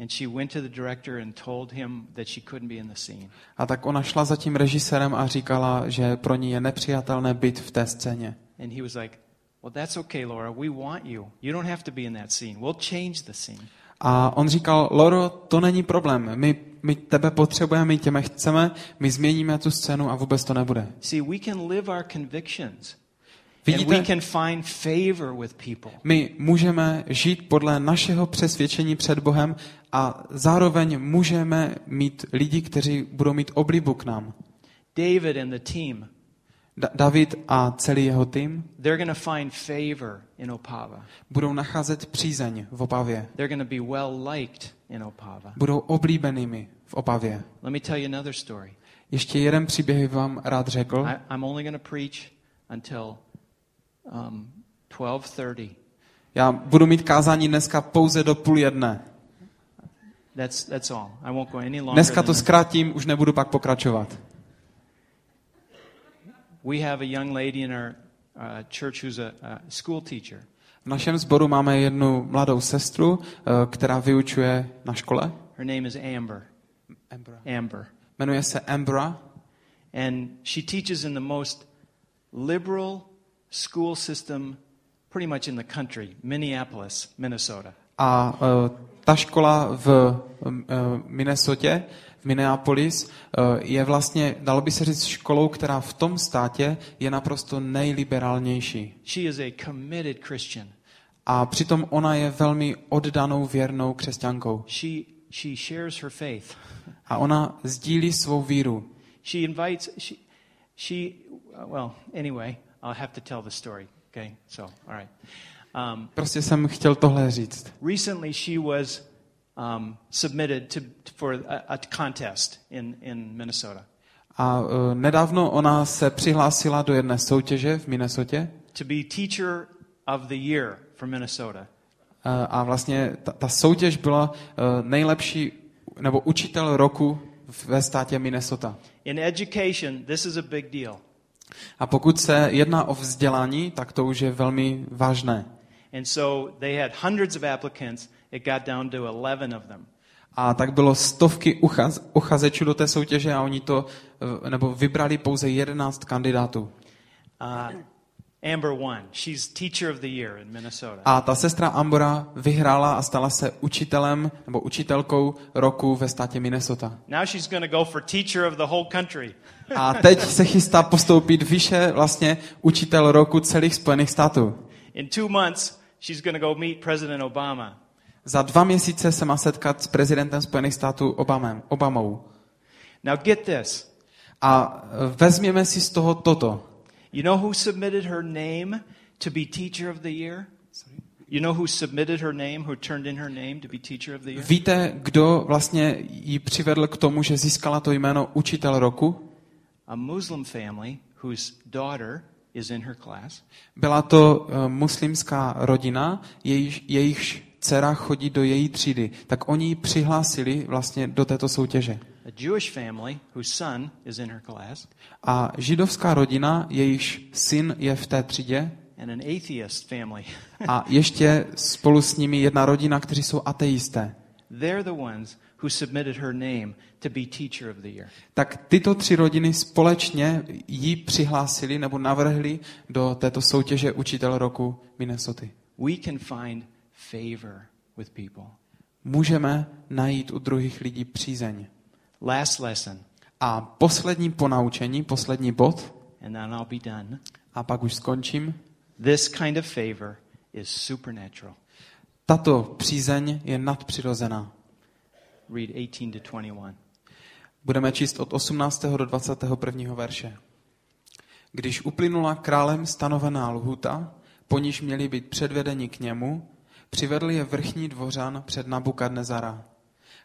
And she went to the director and told him that she couldn't be in the scene. A tak ona šla za tím režisérem a říkala, že pro ní je nepřijatelné být v té scéně. And he was like, Well, that's okay, Laura. We want you. You don't have to be in that scene. We'll change the scene. A on říkal, Loro, to není problém. My, my tebe potřebujeme, my těme chceme, my změníme tu scénu a vůbec to nebude. See, we can live our convictions. Vidíte, can find favor with people. my můžeme žít podle našeho přesvědčení před Bohem a zároveň můžeme mít lidi, kteří budou mít oblibu k nám. David and the team, David a celý jeho tým they're going to find favor in Opava. budou nacházet přízeň v Opavě. They're going to be well liked in Opava. Budou oblíbenými v Opavě. Let me tell you another story. Ještě jeden příběh vám rád řekl. I, I'm only going to preach until um, 12:30. Já budu mít kázání dneska pouze do půl jedné. That's that's all. I won't go any longer. Dneska to zkrátím, už nebudu pak pokračovat. We have a young lady in our uh, church who's a, a school teacher, V našem sboru máme jednu mladou sestru, eh, která vyučuje na škole. Her name is Amber. Amber. Jmenuje se Ambra And she teaches in the most liberal school system pretty much in the country, Minneapolis, Minnesota. a eh, ta škola v eh, Minnesotě, v Minneapolis, eh, je vlastně, dalo by se říct, školou, která v tom státě je naprosto nejliberálnější. She is a committed Christian. A přitom ona je velmi oddanou, věrnou křesťankou. She, she shares her faith. A ona sdílí svou víru. She invites, she, she well, anyway, I'll have to tell the story. Okay, so, all right. Um, Prostě jsem chtěl tohle říct. recently, she was um, submitted to, for a, a contest in, in Minnesota A uh, nedávno ona se přihlásila do jedné soutěže v Minnesotě to be Teacher of the Year for Minnesota. uh, a vlastně ta, ta soutěž byla uh, nejlepší nebo učitel roku ve státě Minnesota. In education, this is a big deal. A pokud se jedná o vzdělání, tak to už je velmi vážné. And so they had hundreds of applicants. It got down to 11 of them. A tak bylo stovky uchaz, uchazečů do té soutěže a oni to, uh, nebo vybrali pouze 11 kandidátů. Uh, Amber won. She's Teacher of the Year in Minnesota. A ta sestra Ambora vyhrála a stala se učitelem nebo učitelkou roku ve státě Minnesota. Now she's going to go for Teacher of the whole country. A teď se chystá postoupit výše vlastně učitel roku celých Spojených států. In two months, she's going to go meet President Obama. Za dva měsíce se má setkat s prezidentem Spojených států Obamem, Obamou. Now get this. A e, vezměme si z toho toto. You know who submitted her name to be Teacher of the Year? You know who submitted her name, who turned in her name to be Teacher of the Year? Víte, kdo vlastně ji přivedl k tomu, že získala to jméno učitel roku? A Muslim family whose daughter is in her class. Byla to e, muslimská rodina, jejíž, jejichž dcera chodí do její třídy. Tak oni ji přihlásili vlastně do této soutěže. A židovská rodina, jejíž syn je v té třídě, And an atheist family. a ještě spolu s nimi jedna rodina, kteří jsou ateisté. Tak tyto tři rodiny společně ji přihlásili nebo navrhli do této soutěže Učitel roku Minnesota. We can find favor with people. Můžeme najít u druhých lidí přízeň. Last lesson, A poslední ponaučení, poslední bod, and then I'll be done. a pak už skončím. This kind of favor is supernatural. Tato přízeň je nadpřirozená. Read 18 to 21. Budeme číst od 18. do 21. verše. Když uplynula králem stanovená lhuta, po níž měli být předvedeni k němu, přivedl je vrchní dvořan před Nabukadnezara.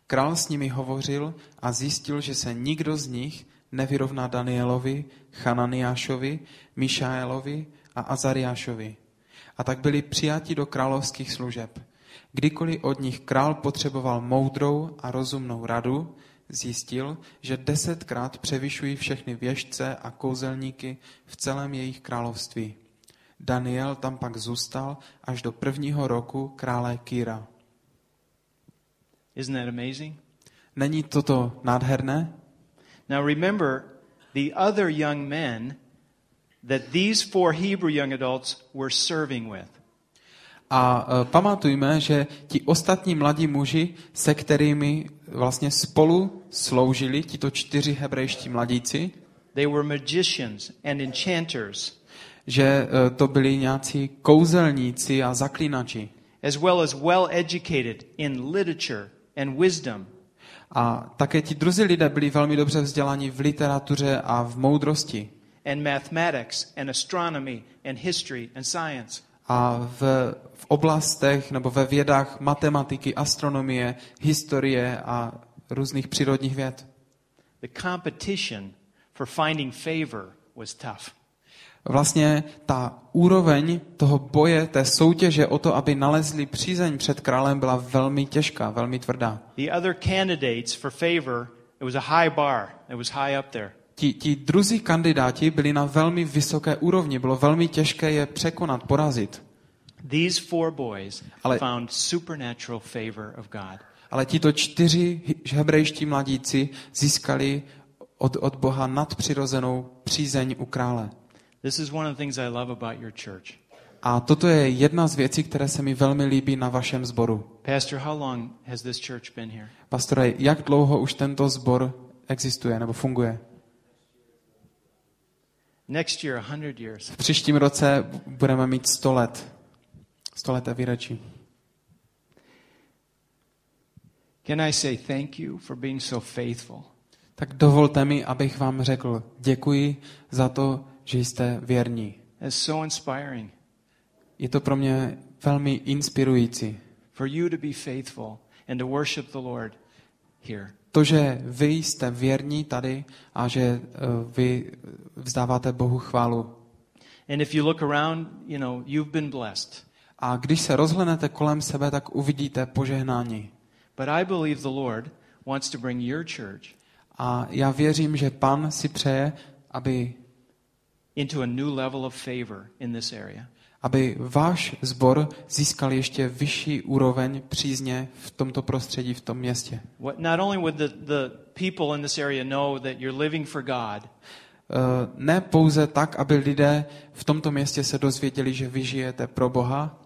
Král s nimi hovořil a zjistil, že se nikdo z nich nevyrovná Danielovi, Chananiášovi, Mišaelovi a Azariášovi. A tak byli přijati do královských služeb. Kdykoliv od nich král potřeboval moudrou a rozumnou radu, zjistil, že desetkrát převyšují všechny věžce a kouzelníky v celém jejich království. Daniel tam pak zůstal až do prvního roku krále Kýra. Isn't that amazing? Není toto nádherné? Now remember, the other young men that these four Hebrew young adults were serving with. A e, pamatujme, že ti ostatní mladí muži, se kterými vlastně spolu sloužili, tito čtyři hebrejští mladíci, They were magicians and enchanters, že e, to byli nějací kouzelníci a zaklínači. as well as well educated in literature and wisdom. A také ti druzí lidé byli velmi dobře vzděláni v literatuře a v moudrosti. and mathematics and astronomy and history and science. A v, v oblastech nebo ve vědách matematiky, astronomie, historie a různých přírodních věd. The competition for finding favor was tough. Vlastně ta úroveň toho boje, té soutěže o to, aby nalezli přízeň před králem, byla velmi těžká, velmi tvrdá. The other candidates for favor, it was a high bar. It was high up there. Ti, ti druzí kandidáti byli na velmi vysoké úrovni, bylo velmi těžké je překonat, porazit. These four boys Ale- found supernatural favor of God. Ale tito čtyři hebrejští mladíci získali od, od Boha nadpřirozenou přízeň u krále. This is one of the things I love about your church. A toto je jedna z věcí, které se mi velmi líbí na vašem sboru. Pastor, how long has this church been here? Pastore, jak dlouho už tento sbor existuje nebo funguje? Next year, 100 years. V příštím roce budeme mít 100 let. 100 leté výročí. Can I say thank you for being so faithful? Tak dovolte mi, abych vám řekl děkuji za to, že jste věrní. That's so inspiring. Je to pro mě velmi inspirující. For you to be faithful and to worship the Lord here. To, že vy jste věrní tady a že eh, vy vzdáváte Bohu chválu. And if you look around, you know, you've been blessed. A když se rozhlednete kolem sebe, tak uvidíte požehnání. But I believe the Lord wants to bring your church A já věřím, že Pan si přeje, aby, into a new level of favor in this area. aby váš sbor získal ještě vyšší úroveň přízně v tomto prostředí, v tom městě. What, not only would the, the people in this area know that you're living for God, Eh, Ne pouze tak, aby lidé v tomto městě se dozvěděli, že vy žijete pro Boha,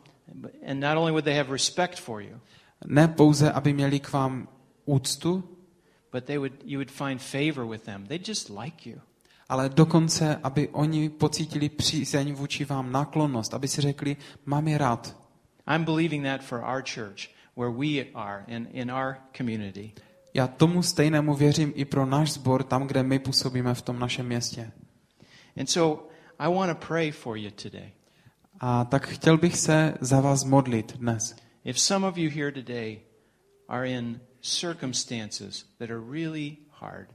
and not only would they have respect for you, ne pouze, aby měli k vám úctu, but they would, you would find favor with them. They just like you. Ale dokonce, aby oni pocítili přízeň vůči vám, náklonnost, aby si řekli, mám je rád. I'm believing that for our church, where we are in, in our community. Já tomu stejnému věřím i pro náš sbor, tam, kde my působíme v tom našem městě. And so I want to pray for you today. A tak chtěl bych se za vás modlit dnes. If some of you here today are in circumstances that are really hard,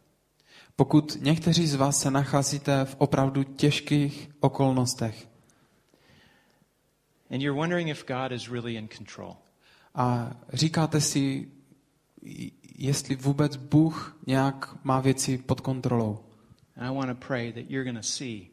Pokud někteří z vás se nacházíte v opravdu těžkých okolnostech and you're wondering if God is really in control, a říkáte si, jestli vůbec Bůh nějak má věci pod kontrolou, I want to pray that you're going to see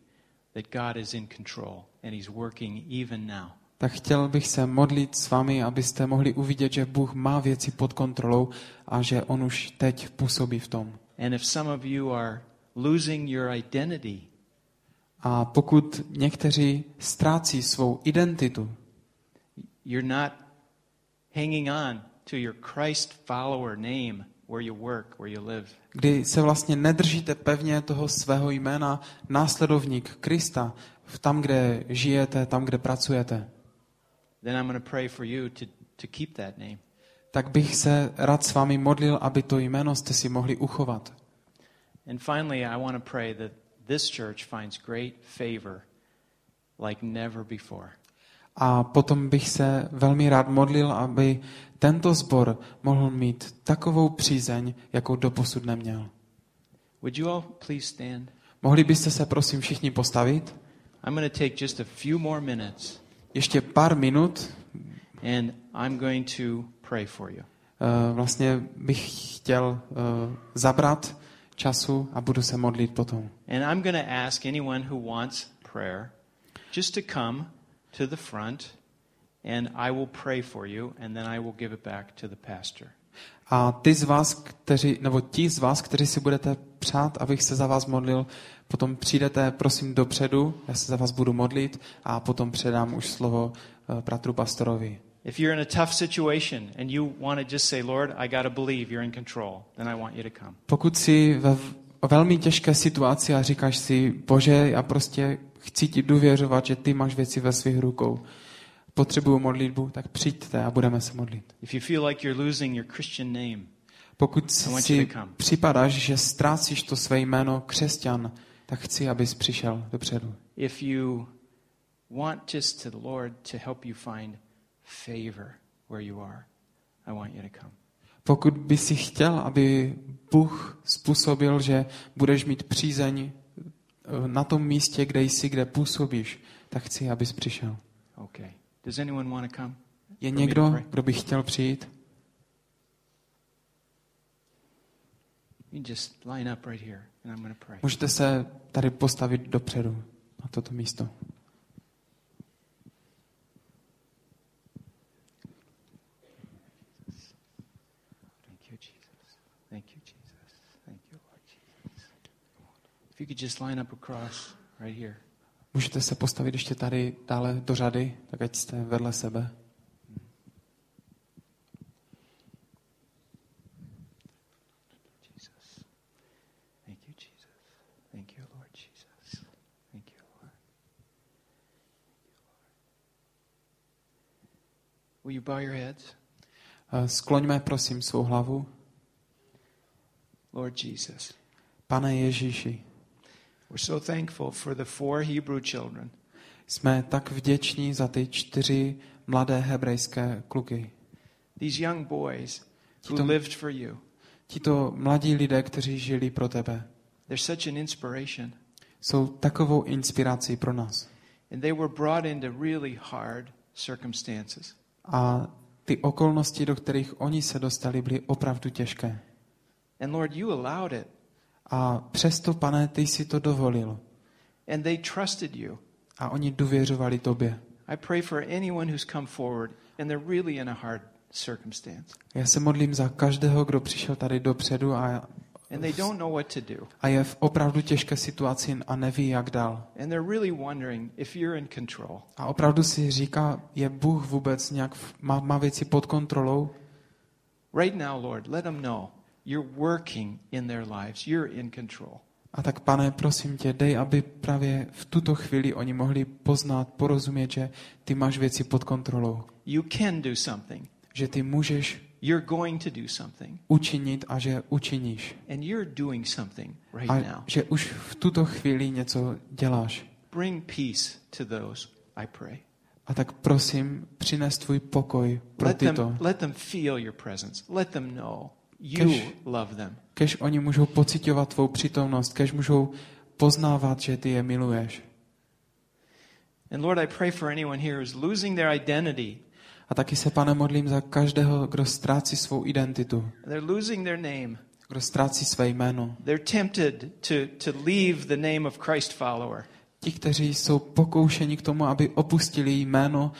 that God is in control and He's working even now. tak chtěl bych se modlit s vámi, abyste mohli uvidět, že Bůh má věci pod kontrolou a že On už teď působí v tom. And if some of you are losing your identity, A pokud někteří ztrácí svou identitu, you're not hanging on to your Christ follower name where you work, where you live. kdy se vlastně nedržíte pevně toho svého jména následovník Krista, v tam, kde žijete, tam, kde pracujete, Then I'm going to pray for you to, to keep that name. Tak bych se rád s vámi modlil, aby to jméno jste si mohli uchovat. And finally, I want to pray that this church finds great favor like never before. A potom bych se velmi rád modlil, aby tento sbor mohl mít takovou přízeň, jakou doposud neměl. Would you all please stand? Mohli byste se prosím všichni postavit? I'm going to take just a few more minutes Ještě pár minut. and I'm going to pray for you. eh, Vlastně bych chtěl eh, zabrat času a budu se modlit potom. And I'm going to ask anyone who wants prayer just to come to the front and I will pray for you and then I will give it back to the pastor. A ty z vás, kteří, nebo ti z vás, kteří si budete přát, abych se za vás modlil, potom přijdete, prosím, dopředu, já se za vás budu modlit a potom předám už slovo eh, bratru pastorovi. If you're in a tough situation and you want to just say, Lord, I got to believe you're in control, then I want you to come. Pokud jsi ve velmi těžké situaci a říkáš si, bože, já prostě chci ti důvěřovat, že ty máš věci ve svých rukou, potřebuju modlitbu, tak přijďte a budeme se modlit. If you feel like you're losing your Christian name, Pokud si připadáš, že ztrácíš to své jméno křesťan, tak chci, abys přišel dopředu. if you want just to the Lord to help you find favor where you are, I want you to come. Pokud by si chtěl, aby Bůh způsobil, že budeš mít přízeň eh, na tom místě, kde jsi, kde působíš, tak chci, abys přišel. Okay. Does anyone want to come? Je někdo, kdo by chtěl přijít? You just line up right here and I'm going to pray. Můžete se tady postavit dopředu na toto místo. Thank you, Jesus. Thank you, Jesus. Thank you, Lord Jesus. If you could just line up across right here. Můžete se postavit ještě tady dále do řady, tak ať jste vedle sebe. Jesus. Thank you, Jesus. Thank you, Lord Jesus. Thank you, Lord. Will you bow your heads? Eh, Skloňme prosím svou hlavu. Lord Jesus, Pane Ježíši, we're so thankful for the four Hebrew children jsme tak vděční za ty čtyři mladé hebrejské kluky. these young boys who Tito- lived for you. Tito mladí lidé, kteří žili pro tebe, They're such an inspiration. jsou takovou inspirací pro nás. And they were brought into really hard circumstances. A ty okolnosti, do kterých oni se dostali, byly opravdu těžké. And Lord, you allowed it. A přesto, pane, ty jsi to dovolil. And they trusted you. A oni důvěřovali tobě. I pray for anyone who's come forward and they're really in a hard circumstance. Já se modlím za každého, kdo přišel tady dopředu a, And they don't know what to do. a je v opravdu těžké situaci a neví, jak dál. And they're really wondering if you're in control. A opravdu si říká, je Bůh vůbec nějak, má, má věci pod kontrolou? Right now, Lord, let them know you're working in their lives. You're in control. A tak, pane, prosím tě, dej, aby právě v tuto chvíli oni mohli poznat, porozumět, že ty máš věci pod kontrolou. You can do something. Že ty můžeš You're going to do something. učinit a že učiníš. And you're doing something right A now. že už v tuto chvíli něco děláš. Bring peace to those, I pray. A tak prosím, přines tvůj pokoj pro Let them, tyto. let them feel your presence. Let them know you Kež- love them. Kež oni můžou pocitovat tvou přítomnost, kež můžou poznávat, že ty je miluješ. And Lord, I pray for anyone here who's losing their identity. A taky se, pane, modlím za každého, kdo ztrácí svou identitu, They're losing their name. kdo ztrácí své jméno. They're tempted to, to leave the name of Christ follower. Ti, kteří jsou pokoušeni k tomu, aby opustili jméno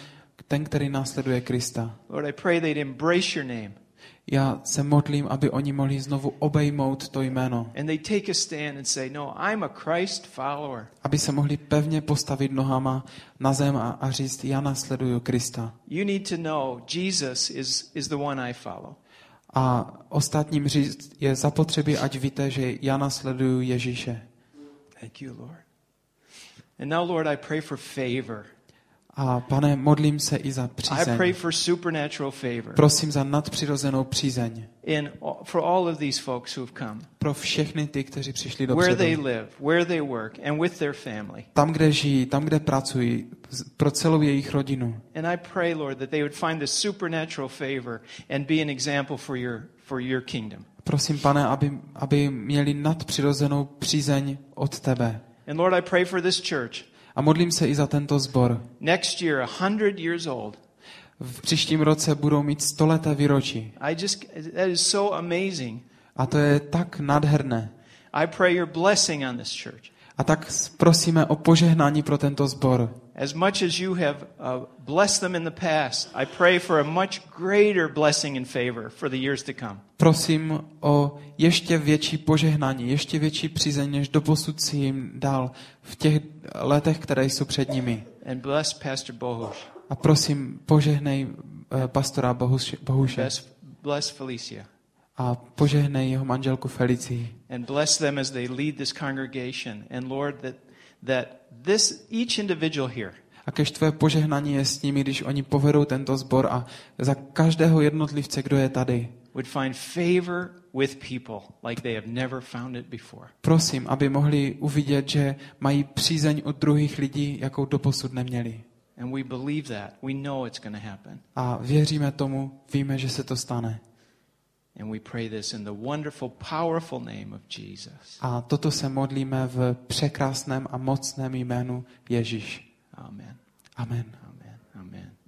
ten, který následuje Krista. Lord, I pray they'd embrace your name Já se modlím, aby oni mohli znovu obejmout to jméno. and they take a stand and say, No, I'm a Christ follower. Aby se mohli pevně postavit nohama na zem a, a říct, já následuju Krista. You need to know Jesus is, is the one I follow. A ostatním říct je zapotřebí, ať víte, že já následuju Ježíše. Thank you, Lord. And now, Lord, I pray for favor. A pane, modlím se i za přízeň. for supernatural favor Prosím za nadpřirozenou přízeň. in for all of these folks who've come, Pro všechny ty, kteří přišli where they live, where they work, and with their family. Tam, kde žijí, tam, kde pracují, pro celou jejich rodinu. And I pray, Lord, that they would find this supernatural favor and be an example for your for your kingdom. Prosím, pane, aby, aby měli nadpřirozenou přízeň od tebe. And Lord, I pray for this church. A modlím se i za tento sbor. Next year, a hundred years old. V příštím roce budou mít stoleté výročí. I just that is so amazing. A to je tak nádherné. I pray your blessing on this church. A tak prosíme o požehnání pro tento sbor. As much as you have uh, blessed them in the past, I pray for a much greater blessing and favor for the years to come. Prosím o ještě větší požehnání, ještě větší přízeň, než doposud si jim dal v těch letech, které jsou před nimi. And bless Pastor Bohush. A prosím, požehnej eh, pastora Bohuše, Bohuše Bless, bless Felicia. A požehnej jeho manželku Felicii. And bless them as they lead this congregation. And Lord, that, that this, each individual here A kež tvoje požehnání je s nimi, když oni povedou tento sbor a za každého jednotlivce, kdo je tady. would find favor with people like they have never found it before. Prosím, aby mohli uvidět, že mají přízeň od druhých lidí, jakou doposud neměli. And we believe that. We know it's going to happen. A věříme tomu, víme, že se to stane. A toto se modlíme v překrásném a mocném jménu Ježíš. Amen. Amen. Amen. Amen.